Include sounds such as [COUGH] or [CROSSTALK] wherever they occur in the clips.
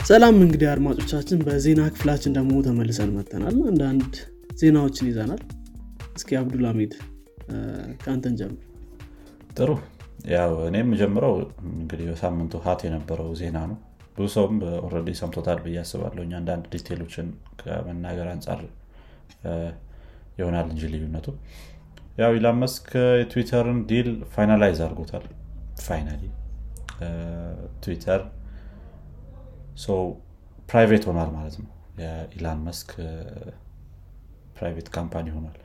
ሰላም እንግዲህ አድማጮቻችን በዜና ክፍላችን ደግሞ ተመልሰን መተናል አንዳንድ ዜናዎችን ይዘናል። እስኪ አብዱልሚድ ከአንተን ጀምር። ጥሩ። ያው እኔም ጀምረው እንግዲህ በሳምንቱ hot የነበረው ዜና ነው። ብዙ ሰውም already ሰምቶታል ብዬ አስባለሁ። አንዳንድ detail ኦችን ከመናገር አንጻር ይሆናል እንጂ ልዩነቱ። ያው ኢላን መስክ የትዊተርን deal finalize አድርጎታል። Finally ትዊተር private ሆኗል ማለት ነው። የኢላን መስክ private company ሆኗል።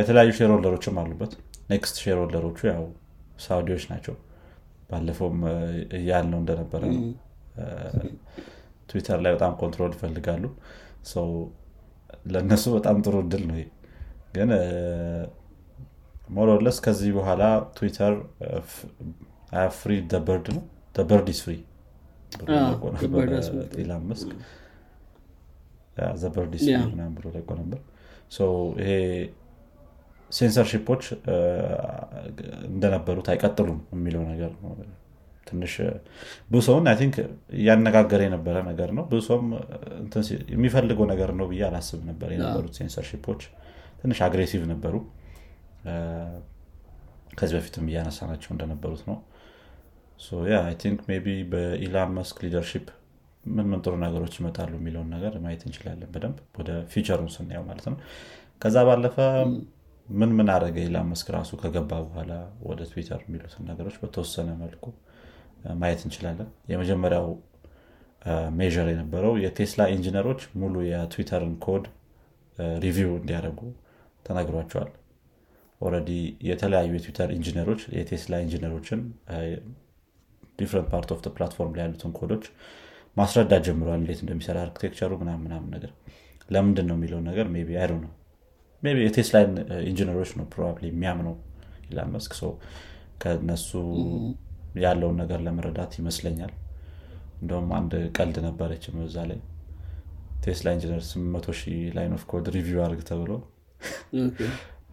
የተለያዩ shareholder ኦችም አሉበት። Next shareholder ኦቹ ያው ሳውዲዎች ናቸው። ባለፈውም እያልነው እንደነበረ ነው። ትዊተር ላይ በጣም control ይፈልጋሉ። ለእነሱ በጣም ጥሩ እድል ነው ግን More or less ከዚህ በኋላ ትዊተር free bird ነው። Bird is free ኢላን መስክ። Is free ብሎ ለቆ ነበር። ይሄ ሴንሰርሺፖች እንደነበሩት አይቀጥሉም የሚለው ነገር ነው። ትንሽ ብዙ ሰውን I think እያነጋገረ የነበረ ነገር ነው። ብዙ ሰውም የሚፈልገው ነገር ነው ብዬ አላስብ ነበር የነበሩት ሴንሰርሺፖች። ትንሽ aggressive ነበሩ። ከዚህ በፊትም እያነሳናቸው እንደነበሩት ነው think ቢ በኢላን መስክ leadership ምን ምን ጥሩ ነገሮች ይመጣሉ የሚለውን ነገር ማየት እንችላለን በደንብ ወደ future ኡን ስናየው ማለት ነው። ከዛ ባለፈ ምን ምን አደረገ ኢላን መስክ ራሱ ከገባ በኋላ ወደ ትዊተር የሚሉትን ነገሮች በተወሰነ መልኩ ማየት እንችላለን። የመጀመሪያው major የነበረው የቴስላ ኢንጂነሮች ሙሉ የትዊተርን ኮድ review እንዲያደርጉ ተነግሯቸዋል። already የተለያዩ የትዊተር ኢንጂነሮች የቴስላ ኢንጂነሮችን different part of platform ላይ ያሉትን ኮዶች ማስረዳት ጀምረዋል እንዴት እንደሚሰራ architecture ኡ ምናምናም ነገር ለምንድን ነው የሚለውን ነገር ቢ አይዶ ነው የቴስላ ኢንጂነሮች ነው probably የሚያምነው ኢላን መስክ ከነሱ ያለውን ነገር ለመረዳት ይመስለኛል። እንደውም አንድ ቀልድ ነበረች በዛ ላይ ቴስላ ኢንጂነር 800 ሺህ line of code review አድርግ ተብሎ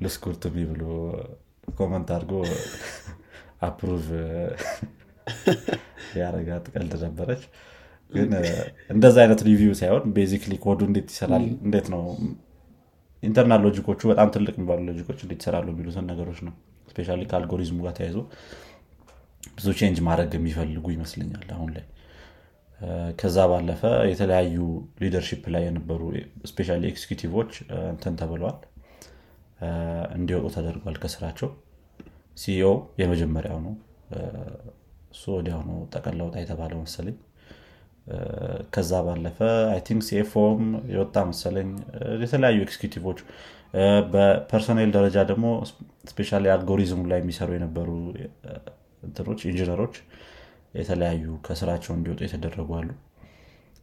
looks good to me ብሎ comment አድርጎ [LAUGHS] approve ያረጋት ቀልድ ነበረች። ግን እንደዛ አይነት review ሳይሆን basically code ኡ እንዴት ይሰራል እንዴት ነው internal logic ኦቹ በጣም ትልቅ የሚባሉ logic ኦች እንዴት ይሰራሉ የሚሉትን ነገሮች ነው። especially ከአልጎሪዝሙ ጋር ተያይዞ ብዙ change ማድረግ የሚፈልጉ ይመስለኛል አሁን ላይ። ከዛ ባለፈ የተለያዩ leadership ላይ የነበሩ especially executive ኦች እንትን ተብለዋል እንዲወጡ ተደርጓል ከስራቸው። CEO የመጀመሪያው ነው እሱ ወዲያውኑ ጠቅልለህ ውጣ የተባለው መሰለኝ። ከዛ ባለፈ I think CFO ም የወጣ መሰለኝ። የተለያዩ executive ኦች በ personnel ደረጃ ደግሞ especially algorithm ኡ ላይ የሚሰሩ የነበሩ እንትኖች ኢንጂነሮች የተለያዩ ከስራቸው እንዲወጡ የተደረጉ አሉ።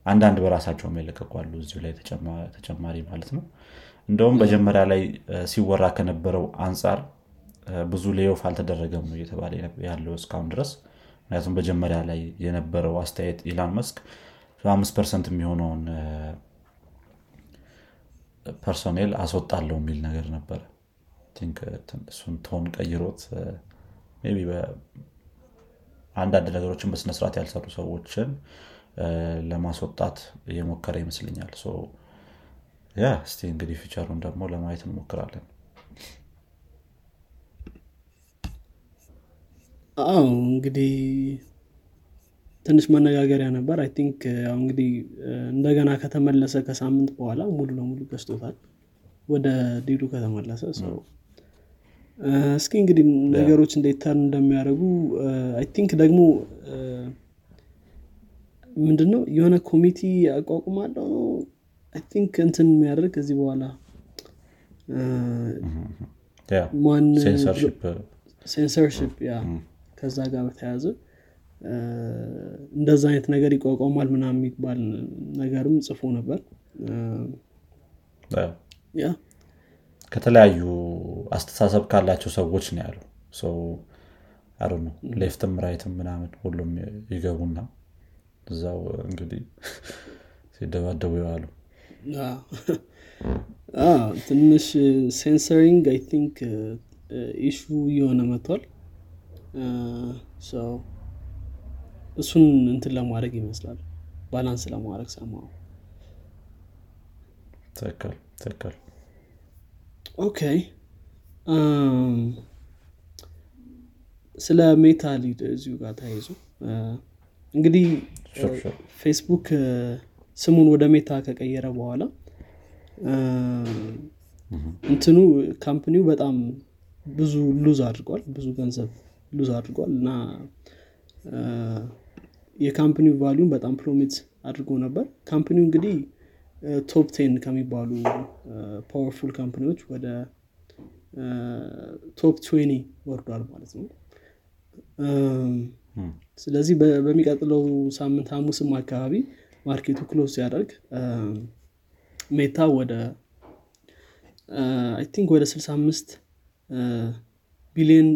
አንዳንድ በራሳቸው የለቀቁ አሉ እዚሁ ላይ ተጨማሪ ማለት ነው። እንደውም መጀመሪያ ላይ ሲወራ ከነበረው አንጻር ብዙ layoff አልተደረገም ነው እየተባለ ያለው እስካሁን ድረስ ምክንያቱም መጀመሪያ ላይ የነበረው አስተያየት ኢላን መስክ አምስት percent የሚሆነውን personnel አስወጣለው የሚል ነገር ነበረ። እሱን tone ቀይሮት አንዳንድ ነገሮችን በስነስርዓት ያልሰሩ ሰዎችን ለማስወጣት እየሞከረ ይመስለኛል። ያ እስቲ እንግዲህ future ኡን ደግሞ ለማየት እንሞክራለን አዎ እንግዲህ ትንሽ መነጋገሪያ ነበር። I think እንግዲህ እንደገና ከተመለሰ ከሳምንት በኋላ ሙሉ ለሙሉ ገዝቶታል። ወደ ዲዱ ከተመለሰ ሰው እስኪ እንግዲህ ነገሮች እንዴት turn እንደሚያደርጉ I think ደግሞ ምንድነው የሆነ committee አቋቁማለው ነው። I think እንትን የሚያደርግ ከዚህ በኋላ ማን ሴንሰርሽፕ ያ ከዛ ጋር በተያያዘ እንደዛ አይነት ነገር ይቋቋማል ምናምን የሚባል ነገርም ጽፎ ነበር። ያ ከተለያዩ አስተሳሰብ ካላቸው ሰዎች ነው ያለው። አሩ ነው left ም right ም ምናምን ሁሉም ይገቡና እዛው እንግዲህ ሲደባደቡ ይዋሉ። [LAUGHS] ትንሽ ሴንሰሪንግ አይ ቲንክ ኢሹ እየሆነ መጥቷል እሱን እንትን ለማድረግ ይመስላል። balance ለማድረግ somehow ትክክል ትክክል። okay። ስለ ሜታ ሊድ እዚሁ ጋር ተያይዞ እንግዲህ ፌስቡክ ስሙን ወደ ሜታ ከቀየረ በኋላ እንትኑ company ው በጣም ብዙ lose አድርጓል። ብዙ ገንዘብ lose አድርጓል እና የ company ው value ም በጣም plummet አድርጎ ነበር። company ው እንግዲህ top ten ከሚባሉ powerful company ዎች ወደ top twenty ወርዷል ማለት ነው። ስለዚህ በሚቀጥለው ሳምንት ሐሙስም አካባቢ market ኡ close ሲያደርግ ሜታ ወደ I think ወደ 65 ቢሊዮን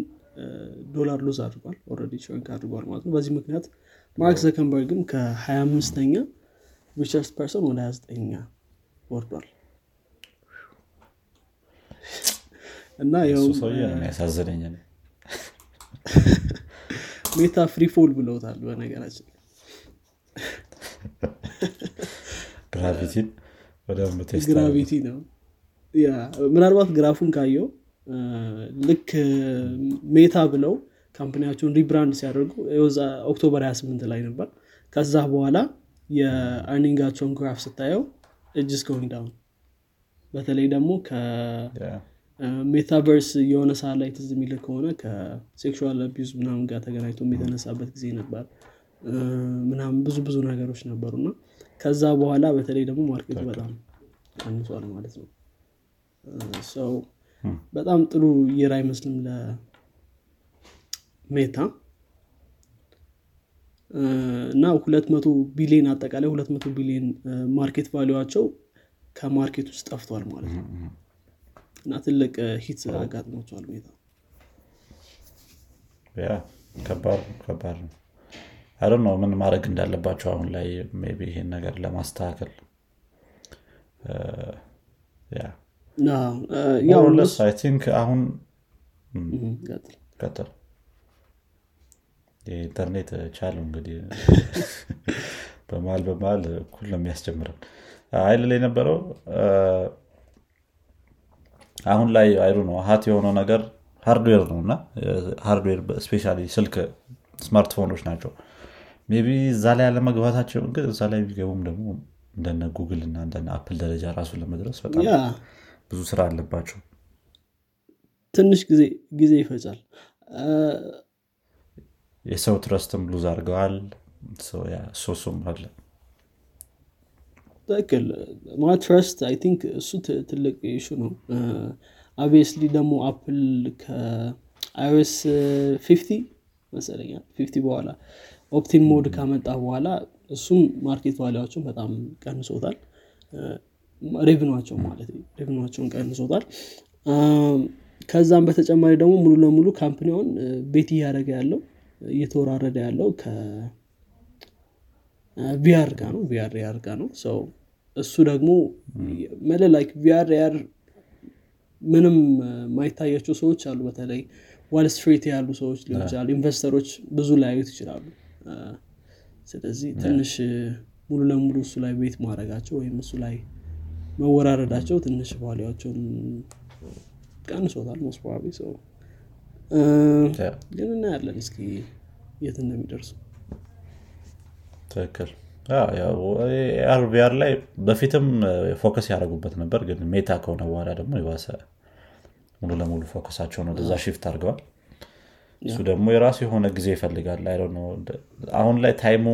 ዶላር lose አድርጓል። already shrink አድርጓል ማለት ነው። በዚህ ምክንያት ማርክ ዙከርበርግም ከ25ኛ richest person ወደ 29ኛ ወርዷል። እና ያሳዘነኝ ሜታ free fall ብለውታል በነገራችን gravity ነው። ምናልባት ግራፉን ካየው ልክ ሜታ ብለው company ኣቸውን rebrand ሲያደርጉ October 28 ላይ ነበር። ከዛ በኋላ የ earning ኣቸውን ግራፍ ስታየው it's going down በተለይ ደግሞ ከ metaverse የሆነ ሰዓት ላይ ትዝ የሚል ከሆነ ከ sexual abuse ምናምን ጋር ተገናኝቶ የተነሳበት ጊዜ ነበር። ምናምን ብዙ ብዙ ነገሮች ነበሩ እና ከዛ በኋላ በተለይ ደግሞ market ኡ በጣም ቀንሷል ማለት ነው። ሰው በጣም ጥሩ year አይመስልም ለሜታ። እና ሁለት መቶ ቢሊዮን አጠቃላይ ሁለት መቶ ቢሊዮን market value ኣቸው ከ market ውስጥ ጠፍቷል ማለት ነው። እና ትልቅ hit አጋጥሟቸዋል ሜታ። ከባድ ከባድ ነው። አይ ነው ምን ማድረግ እንዳለባቸው አሁን ላይ ቢ ይሄን ነገር ለማስተካከል ያ ሞርለስ አይ ቲንክ አሁን እም፣ ቀጥል። ቀጥል የኢንተርኔት ቻለው እንግዲህ [LAUGHS] በመሀል በመሀል እኩል ነው የሚያስጀምረን። አይል ላይ የነበረው አሁን ላይ አይሩ ነው። hot የሆነው ነገር hardware ነው እና hardware especially ስልክ ስማርትፎኖች ናቸው። ቢ እዛ ላይ ያለመግባታቸው እዛ ላይ ቢገቡም ደግሞ እንደነ ጉግል እና እንደነ አፕል ደረጃ ራሱ ለመድረስ በጣም ብዙ ስራ አለባቸው። ትንሽ ጊዜ ጊዜ ይፈጫል የሰው trust ም lose አድርገዋል። ሶሱም አለ። ትክክል። ማለት trust I think እሱ ትልቅ issue ነው። obviously ደግሞ አፕል ከ iOS fifteen መሰለኛል fifteen በኋላ opt-in mode ካመጣ በኋላ እሱም market value ኣቸውን በጣም ቀንሶታል revenue ኣቸው ማለት revenue ኣቸውን ቀንሶታል። ከዛም በተጨማሪ ደግሞ ሙሉ ለሙሉ company ውን bet እያደረገ ያለው እየተወራረደ ያለው VR ጋር ነው። VR AR ጋር ነው። ሰው እሱ ደግሞ መለ like VR AR ምንም ማይታያቸው ሰዎች አሉ። በተለይ ዋል ስትሪት ያሉ ሰዎች ሊሆን ይችላሉ። investor ኦች ብዙ ላያዩት ይችላሉ። ስለዚህ ትንሽ ሙሉ ለሙሉ እሱ ላይ bet ማድረጋቸው ወይም እሱ ላይ መወራረዳቸው ትንሽ value ኣቸውን ቀንሶታል probably ሰው ግን እናያለን እስኪ የት እንደሚደርሱ። ትክክል። AR VR ላይ በፊትም focus ያደረጉበት ነበር ግን ሜታ ከሆነ በኋላ ደግሞ የባሰ ሙሉ ለሙሉ focus ኣቸውን ወደዛ shift አድርገዋል። እሱ ደግሞ የራሱ የሆነ ጊዜ ይፈልጋል። አሁን ላይ time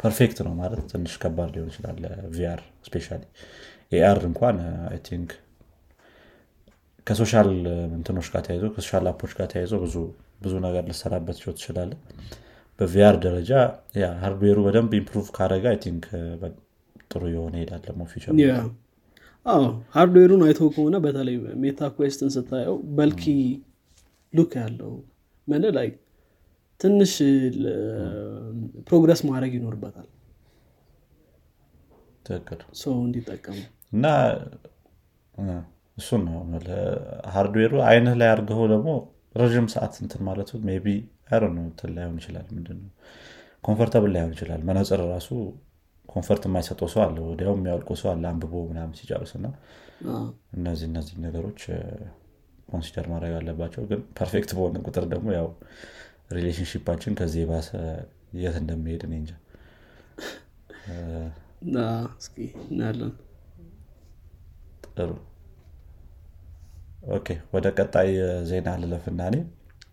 ኡ perfect ነው ማለት ትንሽ ከባድ ሊሆን ይችላል VR especially። AR እንኳን think ከሶሻል እንትኖች ጋር ተያይዞ ከሶሻል አፖች ጋር ተያይዞ ብዙ ነገር ልሰራበት ችው ትችላለ በቪአር ደረጃ ሃርድዌሩ በደንብ ኢምፕሩቭ አይ ቲንክ ጥሩ የሆነ ይሄዳል ደግሞ ፊቸር ሃርድዌሩን አይቶ ከሆነ በተለይ ሜታ ኩዌስትን ስታየው በልኪ ሉክ ያለው መለ ላይ ትንሽ ፕሮግረስ ማድረግ ይኖርበታል። ሰው እንዲጠቀሙ እና እሱን ነው hardware ኡ አይንህ ላይ አድርገው ደግሞ ረዥም ሰዓት እንትን ማለቱ ቢ ነው እንትን ላይሆን ይችላል። ምንድነው? comfortable ላይሆን ይችላል። መነፅር ራሱ comfort የማይሰጠው ሰው አለ። ወዲያው የሚያወልቀው ሰው አለ አንብቦ ምናምን ሲጨርስ እና እነዚህ እነዚህ ነገሮች consider ማድረግ አለባቸው። ግን perfect በሆነ ቁጥር ደግሞ ያው relationship ኣችን ከዚህ የባሰ የት እንደሚሄድ እኔ እንጃ። እስኪ እናያለን። ጥሩ። okay ወደ ቀጣይ ዜና ልለፍና እኔ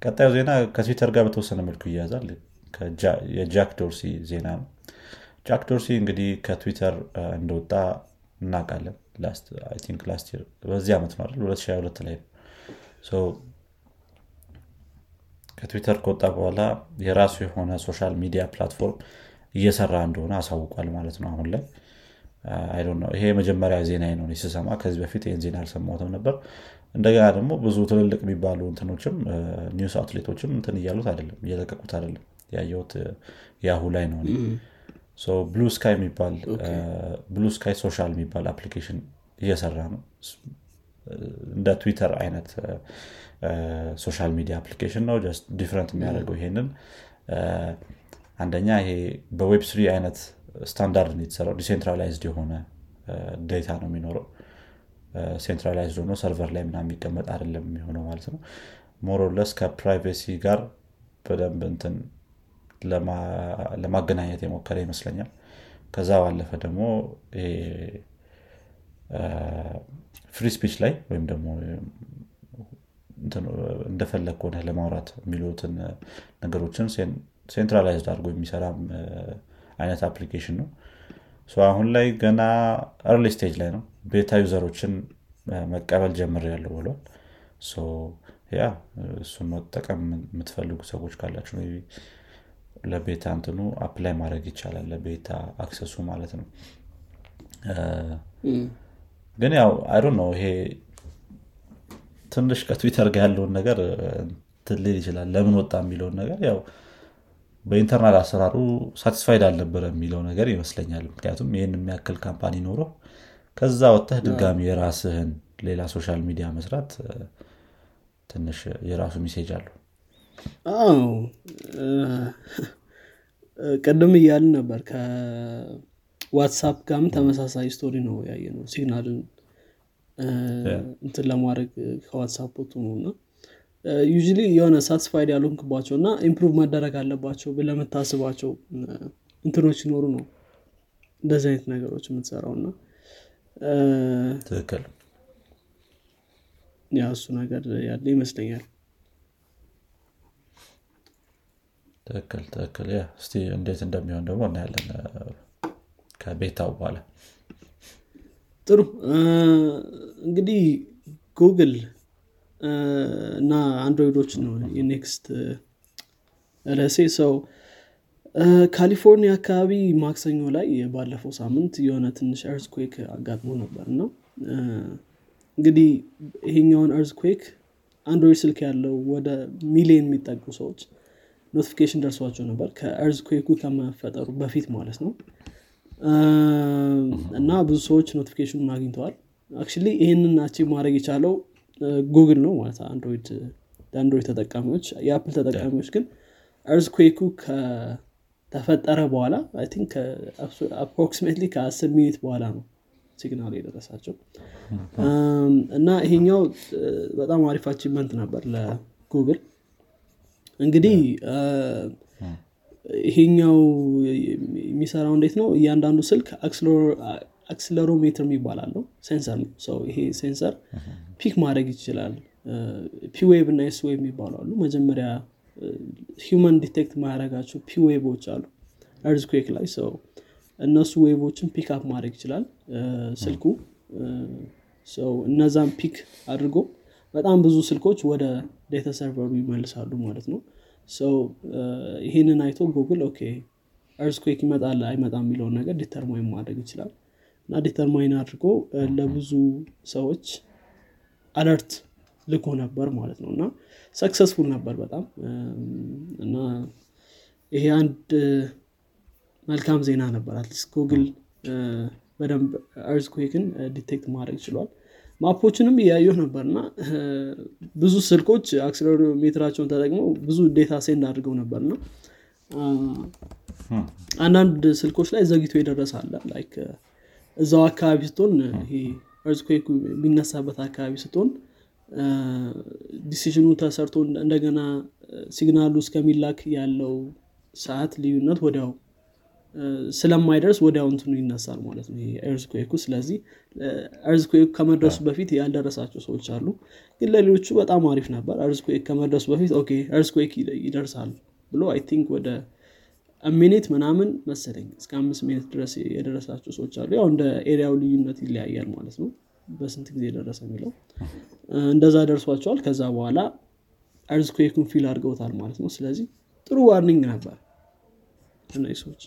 ቀጣዩ ዜና ከትዊተር ጋር በተወሰነ መልኩ ይያዛል የጃክ ዶርሲ ዜና ነው። ጃክ ዶርሲ እንግዲህ ከትዊተር እንደወጣ እናውቃለን last በዚህ ዓመት ነው 2022 ላይ ነው ከትዊተር ከወጣ በኋላ የራሱ የሆነ social media platform እየሰራ እንደሆነ አሳውቋል ማለት ነው አሁን ላይ። ነው ይሄ የመጀመሪያ ዜና ነው ስሰማ። ከዚህ በፊት ይህን ዜና አልሰማሁትም ነበር። እንደገና ደግሞ ብዙ ትልልቅ የሚባሉ እንትኖችም news outlet ኦችም እንትን እያሉት አይደለም እየለቀቁት አይደለም። ያየሁት Yahoo ላይ ነው Bluesky የሚባል Bluesky Social የሚባል application እየሰራ ነው። እንደ ትዊተር አይነት social media application ነው። different የሚያደርገው ይሄንን። አንደኛ ይሄ በ Web three አይነት ስታንዳርድ ነው የተሰራው። decentralized የሆነ data ነው የሚኖረው። centralized ሆኖ server ላይ ምናምን የሚቀመጥ አይደለም የሚሆነው ማለት ነው። more or less ከ privacy ጋር በደንብ እንትን ለማገናኘት የሞከረ ይመስለኛል። ከዛ ባለፈ ደግሞ free speech ላይ ወይም ደግሞ እንደፈለግ ሆነ ለማውራት የሚሉትን ነገሮችን centralized አድርጎ የሚሰራም አይነት application ነው። አሁን ላይ ገና early stage ላይ ነው። beta user ኦችን መቀበል ጀምሬያለሁ ብሏል ያ እሱን መጠቀም የምትፈልጉ ሰዎች ካላችሁ ለ beta እንትኑ apply ማድረግ ይቻላል ለ beta access ኡ ማለት ነው። ግን ያው I don't know ይሄ ትንሽ ከትዊተር ጋር ያለውን ነገር ትልል ይችላል። ለምን ወጣ የሚለውን ነገር ያው በ internal አሰራሩ satisfied አልነበረ የሚለው ነገር ይመስለኛል። ምክንያቱም ይህን የሚያክል company ኖሮ ከዛ ወጥተህ ድጋሚ የራስህን ሌላ social media መስራት ትንሽ የራሱ message አለው። አዎ። ቅድም እያልን ነበር ከ WhatsApp ጋርም ተመሳሳይ story ነው ያየ ነው Signal ን እንትን ለማድረግ ከ WhatsApp ወጡ ነው እና you የሆነ satisfied ያልሆንክባቸው እና improve መደረግ አለባቸው ለምታስባቸው እንትኖች ሲኖሩ ነው እንደዚህ አይነት ነገሮች የምትሰራው እና ትክክል። ያ እሱ ነገር ያለ ይመስለኛል። ትክክል ትክክል። እስቲ እንዴት እንደሚሆን ደግሞ እናያለን። ከቤታው በኋላ ጥሩ። እንግዲህ ጉግል እና አንድሮይዶች ነው የኔክስት ርዕሴ። ሰው ካሊፎርኒያ አካባቢ ማክሰኞ ላይ ባለፈው ሳምንት የሆነ ትንሽ እርዝኩዌክ አጋጥሞ ነበር እና እንግዲህ ይሄኛውን earthquake Android ስልክ ያለው ወደ ሚሊዮን የሚጠጉ ሰዎች notification ደርሷቸው ነበር ከ earthquake ኡ ከመፈጠሩ በፊት ማለት ነው እና ብዙ ሰዎች notification ኡን አግኝተዋል። actually ይህንን achieve ማድረግ የቻለው ጉግል ነው ማለት Android ለ Android ተጠቃሚዎች የ Apple ተጠቃሚዎች ግን earthquake ኡ ከተፈጠረ በኋላ think approximately ከአስር minute በኋላ ነው signal የደረሳቸው። እና ይሄኛው በጣም አሪፍ achievement ነበር ለጉግል። እንግዲህ ይሄኛው የሚሰራው እንዴት ነው? እያንዳንዱ ስልክ accelerometer የሚባል አለው። sensor ነው። so ይሄ sensor pick ማድረግ ይችላል። P wave እና S wave የሚባሉ አሉ። መጀመሪያ human detect ማያደረጋቸው P wave ኦች አሉ። earthquake ላይ so እነሱ wave ኦችን pick ማድረግ ይችላል። ስልኩ so እነዛን pick አድርጎ በጣም ብዙ ስልኮች ወደ data server ኡ ይመልሳሉ ማለት ነው so ይህንን አይቶ Google okay earthquake ይመጣል አይመጣም የሚለውን ነገር determine ማድረግ ይችላል. እና determine አድርጎ ለብዙ ሰዎች alert ልኮ ነበር ማለት ነው። እና successful ነበር በጣም። እና ይሄ አንድ መልካም ዜና ነበር። at least Google በደንብ earthquake ን detect ማድረግ ችሏል map ኦችንም እያየሁ ነበር እና ብዙ ስልኮች accelerometer ኣቸውን ተጠቅመው ብዙ data send አድርገው ነበር እና አንዳንድ ስልኮች ላይ ዘግይቶ የደረሰ አለ። like እዛው አካባቢ ስትሆን ይሄ earthquake ኡ የሚነሳበት አካባቢ ስትሆን decision ኡ ተሰርቶ እንደገና signal ኡ እስከሚላክ ያለው ሰዓት ልዩነት ወዲያው ስለማይደርስ ወዲያው እንትኑ ይነሳል ማለት ነው earthquake ኡ ስለዚህ earthquake ከመድረሱ በፊት ያልደረሳቸው ሰዎች አሉ። ግን ለሌሎቹ በጣም አሪፍ ነበር። earthquake ከመድረሱ በፊት okay earthquake ይደርሳል ብሎ I think ወደ minute ምናምን መሰለኝ እስከ አምስት ሚኒት ድረስ የደረሳቸው ሰዎች አሉ። ያው እንደ area ው ልዩነት ይለያያል ማለት ነው። በስንት ጊዜ ደረሰ የሚለው? እንደዛ ደርሷቸዋል። ከዛ በኋላ earthquake ኡን feel አድርገውታል ማለት ነው። ስለዚህ ጥሩ warning ነበር። እነዚህ ሰዎች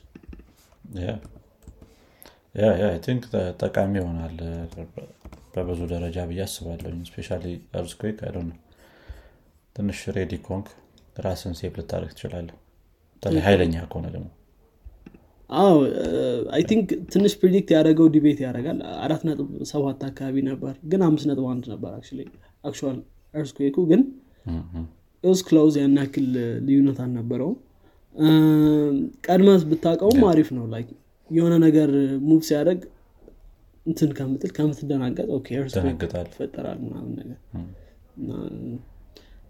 think ጠቃሚ ይሆናል በብዙ ደረጃ ብዬ አስባለሁ specially earthquake አይ ነው ትንሽ ሬዲ ኮንክ ራስን ሴፕ ልታደርግ ትችላለህ። በተለይ ሀይለኛ ከሆነ ደግሞ አዎ አይ ቲንክ ትንሽ ፕሪዲክት ያደረገው ዲቤት ያደርጋል። አራት ነጥብ ሰባት አካባቢ ነበር ግን አምስት ነጥብ አንድ ነበር አክቹዋል ኤርስኩዌኩ ግን ስ ክላውዝ ያን ያክል ልዩነት አልነበረውም ቀድመህ ብታውቀውም አሪፍ ነው። ላይክ የሆነ ነገር ሙቭ ሲያደርግ እንትን ከምትል ከምትደናገጥ ይፈጠራል ምናምን ነገር።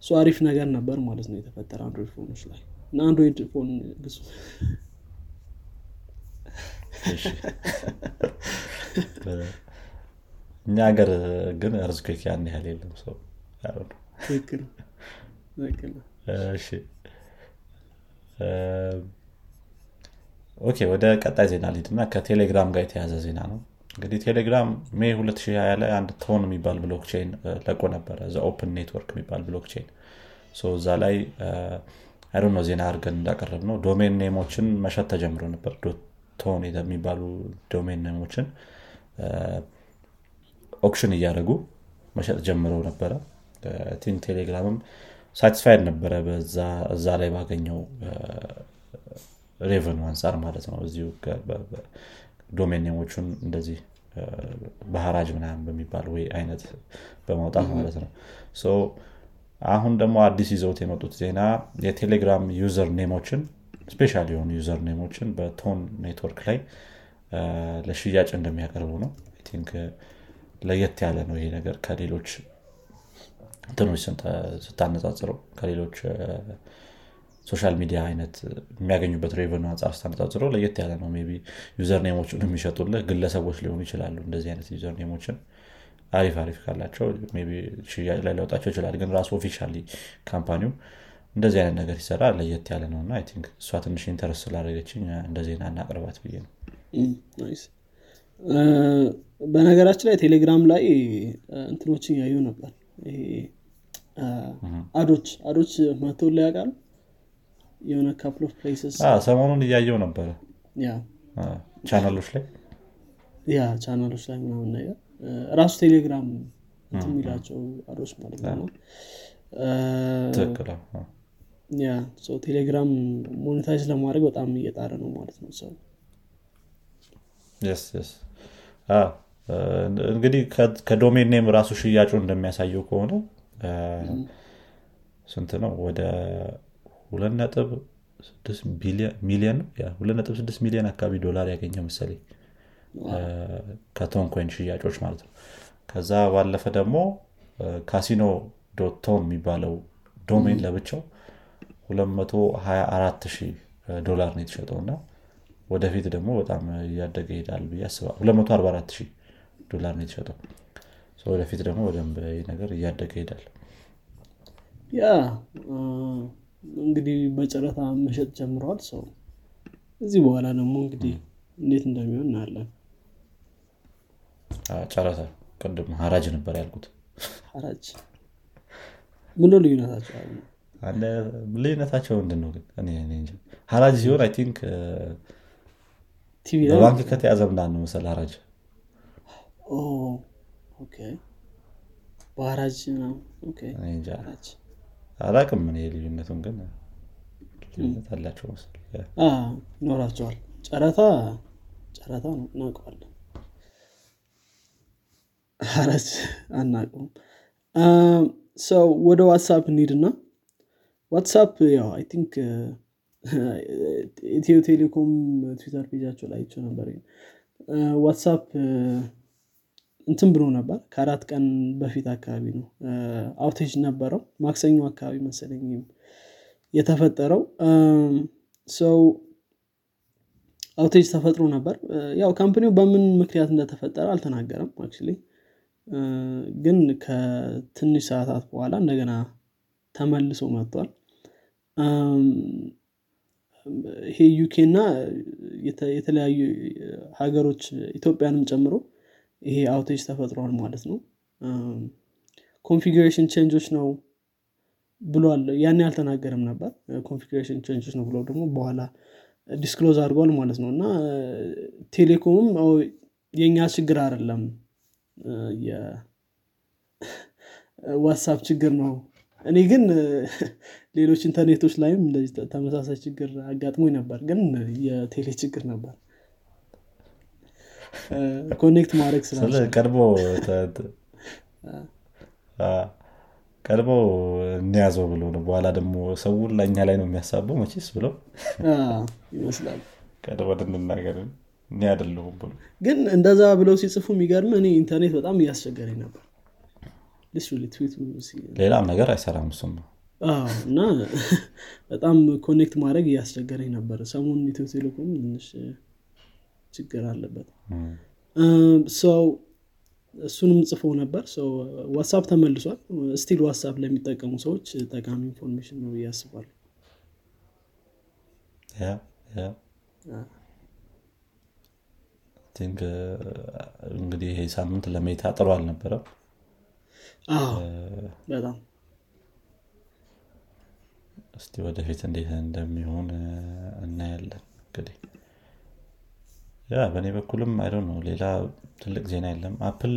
እሱ አሪፍ ነገር ነበር ማለት ነው የተፈጠረ Android phone ኦች ላይ። እና Android phone ግዙ እኛ ሀገር ግን earthquake ያን ያህል የለም so okay ወደ ቀጣይ ዜና ሊድና ከቴሌግራም ጋር የተያዘ ዜና ነው። እንግዲህ ቴሌግራም May 2020 ላይ አንድ ቶን የሚባል blockchain ለቆ ነበረ። The Open Network የሚባል blockchain እዛ ላይ I don't know ዜና አድርገን እንዳቀረብነው። domain name ኦችን መሸጥ ተጀምሮ ነበር። ቶን የሚባሉ domain name ኦችን auction እያደረጉ መሸጥ ጀምረው ነበረ። think ቴሌግራምም satisfied ነበረ እዛ ላይ ባገኘው revenue ኡ አንጻር ማለት ነው። እዚሁ domain name ኦቹን እንደዚህ በሀራጅ ምናምን በሚባል ወይ አይነት በማውጣት ማለት ነው። አሁን ደግሞ አዲስ ይዘውት የመጡት ዜና የቴሌግራም username ኦችን special የሆኑ username ኦችን በቶን ኔትወርክ ላይ ለሽያጭ እንደሚያቀርቡ ነው። think ለየት ያለ ነው ይሄ ነገር ከሌሎች እንትኖች ስታነጻጽረው ከሌሎች social media አይነት የሚያገኙበት revenue ኡ አንጻር ስታነጻጽረው ለየት ያለ ነው። ቢ username ኦችን የሚሸጡልህ ግለሰቦች ሊሆኑ ይችላሉ። እንደዚህ አይነት username ኦችን አሪፍ አሪፍ ካላቸው ሽያጭ ላይ ሊያወጣቸው ይችላል። ግን ራሱ officially company ው እንደዚህ አይነት ነገር ሲሰራ ለየት ያለ ነው እና think እሷ ትንሽ interest ስላደረገችኝ እንደ ዜና እናቅርባት ብዬ ነው። በነገራችን ላይ ቴሌግራም ላይ እንትኖችን ያዩ ነበር ad ኦች ad ኦች መቶ ላይ ያውቃሉ የሆነ couple of places ሰሞኑን እያየው ነበረ። ቻናሎች ላይ? yeah ቻናሎች ላይ ምናምን ነገር። ራሱ ቴሌግራም የሚላቸው ad ኦች ማለት ነው። yeah። ቴሌግራም monetize ለማድረግ በጣም እየጣረ ነው ማለት ነው ሰው። እንግዲህ ከ domain name ራሱ ሽያጩ እንደሚያሳየው ከሆነ ስንት ነው? ወደ ሁለት ነጥብ ሚሊዮን ሁለት ነጥብ ስድስት ሚሊዮን አካባቢ ዶላር ያገኘ መሰለኝ። ከቶን coin ሽያጮች ማለት ነው። ከዛ ባለፈ ደግሞ casino dot ton የሚባለው domain ለብቻው 224 ሺህ ዶላር ነው የተሸጠው እና ወደፊት ደግሞ በጣም እያደገ ይሄዳል ብዬ አስባለሁ። 244 ሺህ ዶላር ነው የተሸጠው ወደፊት ደግሞ በደንብ ነገር እያደገ ይሄዳል። ያ እንግዲህ በጨረታ መሸጥ ጀምረዋል ሰው። እዚህ በኋላ ደግሞ እንግዲህ እንዴት እንደሚሆን እናያለን። ጨረታ ቅድም ሀራጅ ነበር ያልኩት። ሀራጅ ምን ልዩነታቸው? ልዩነታቸው ምንድን ነው ግን ሀራጅ ሲሆን I think በባንክ ከተያዘ ምናምን ነው መሰል ሀራጅ በሀራጅ አላቅም ምን ልዩነቱን ግን ልዩነት አላቸው ይኖራቸዋል። ጨረታ ጨረታ ነው እናውቀዋለን። ሀራጅ አናውቀውም። so ወደ ዋትሳፕ እንሂድና ዋትሳፕ ያው I think ኢትዮ ቴሌኮም ትዊተር page ኣቸው ላይ አይቼው ነበር። ዋትሳፕ እንትን ብሎ ነበር። ከአራት ቀን በፊት አካባቢ ነው outage ነበረው። ማክሰኞ አካባቢ መሰለኝ የተፈጠረው። so outage ተፈጥሮ ነበር። ያው company ው በምን ምክንያት እንደተፈጠረ አልተናገረም actually። ግን ከትንሽ ሰዓታት በኋላ እንደገና ተመልሶ መጥቷል። ይሄ UK እና የተለያዩ ሀገሮች ኢትዮጵያንም ጨምሮ ይሄ outage ተፈጥሯል ማለት ነው። configuration change ኦች ነው ብሏል። ያን ያልተናገርም ነበር። configuration change ኦች ነው ብሎ ደግሞ በኋላ disclose አድርጓል ማለት ነው። እና ቴሌኮምም የእኛ ችግር አይደለም። የዋትሳፕ [LAUGHS] ችግር ነው። እኔ ግን [LAUGHS] ሌሎች ኢንተርኔቶች ላይም ተመሳሳይ ችግር አጋጥሞኝ ነበር። ግን የቴሌ ችግር ነበር connect ማድረግ ስላለ ቀድሞ ቀድሞ እንያዘው ብሎ ነው። በኋላ ደግሞ ሰውን ለእኛ ላይ ነው የሚያሳበው መቼስ ብለው ይመስላል። ቀድሞ እንናገር እኔ አይደለሁም ብሎ። ግን እንደዛ ብለው ሲጽፉ የሚገርም እኔ ኢንተርኔት በጣም እያስቸገረኝ ነበር። ሌላም ነገር አይሰራም እሱም። እና በጣም connect ማድረግ እያስቸገረኝ ነበር። ሰሞኑን ኢትዮ ቴሌኮም ትንሽ ችግር አለበት። so እሱንም ጽፎ ነበር። so ዋትሳፕ ተመልሷል። still ዋትሳፕ ለሚጠቀሙ ሰዎች ጠቃሚ information ነው እያስባሉ እንግዲህ ይሄ ሳምንት ለሜታ ጥሩ አልነበረም። በጣም። እስቲ ወደፊት እንዴት እንደሚሆን እናያለን እንግዲህ yeah በእኔ በኩልም አይ ነው ሌላ ትልቅ ዜና የለም። አፕል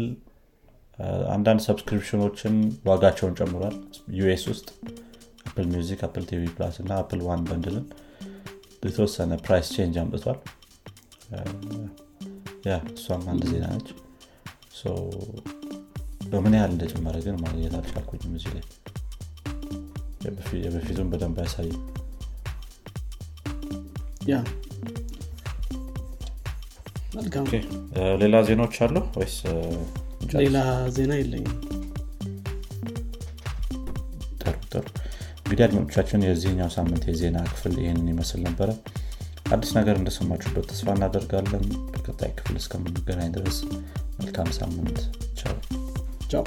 አንዳንድ subscription ኦችን ዋጋቸውን ጨምሯል። US ውስጥ Apple Music Apple TV Plus እና Apple One bundle ን የተወሰነ price change አምጥቷል። yeah እሷም አንድ ዜና ነች። በምን ያህል እንደጨመረ ግን ማግኘት አልቻልኩኝም እዚህ ላይ። የበፊቱን በደንብ ያሳይ ያ ሌላ ዜናዎች አሉ ወይስ ሌላ ዜና የለኝም። ጥሩ ጥሩ። እንግዲህ አድማጮቻችን የዚህኛው ሳምንት የዜና ክፍል ይህንን ይመስል ነበረ። አዲስ ነገር እንደሰማችሁበት ተስፋ እናደርጋለን። በቀጣይ ክፍል እስከምንገናኝ ድረስ መልካም ሳምንት። ቻው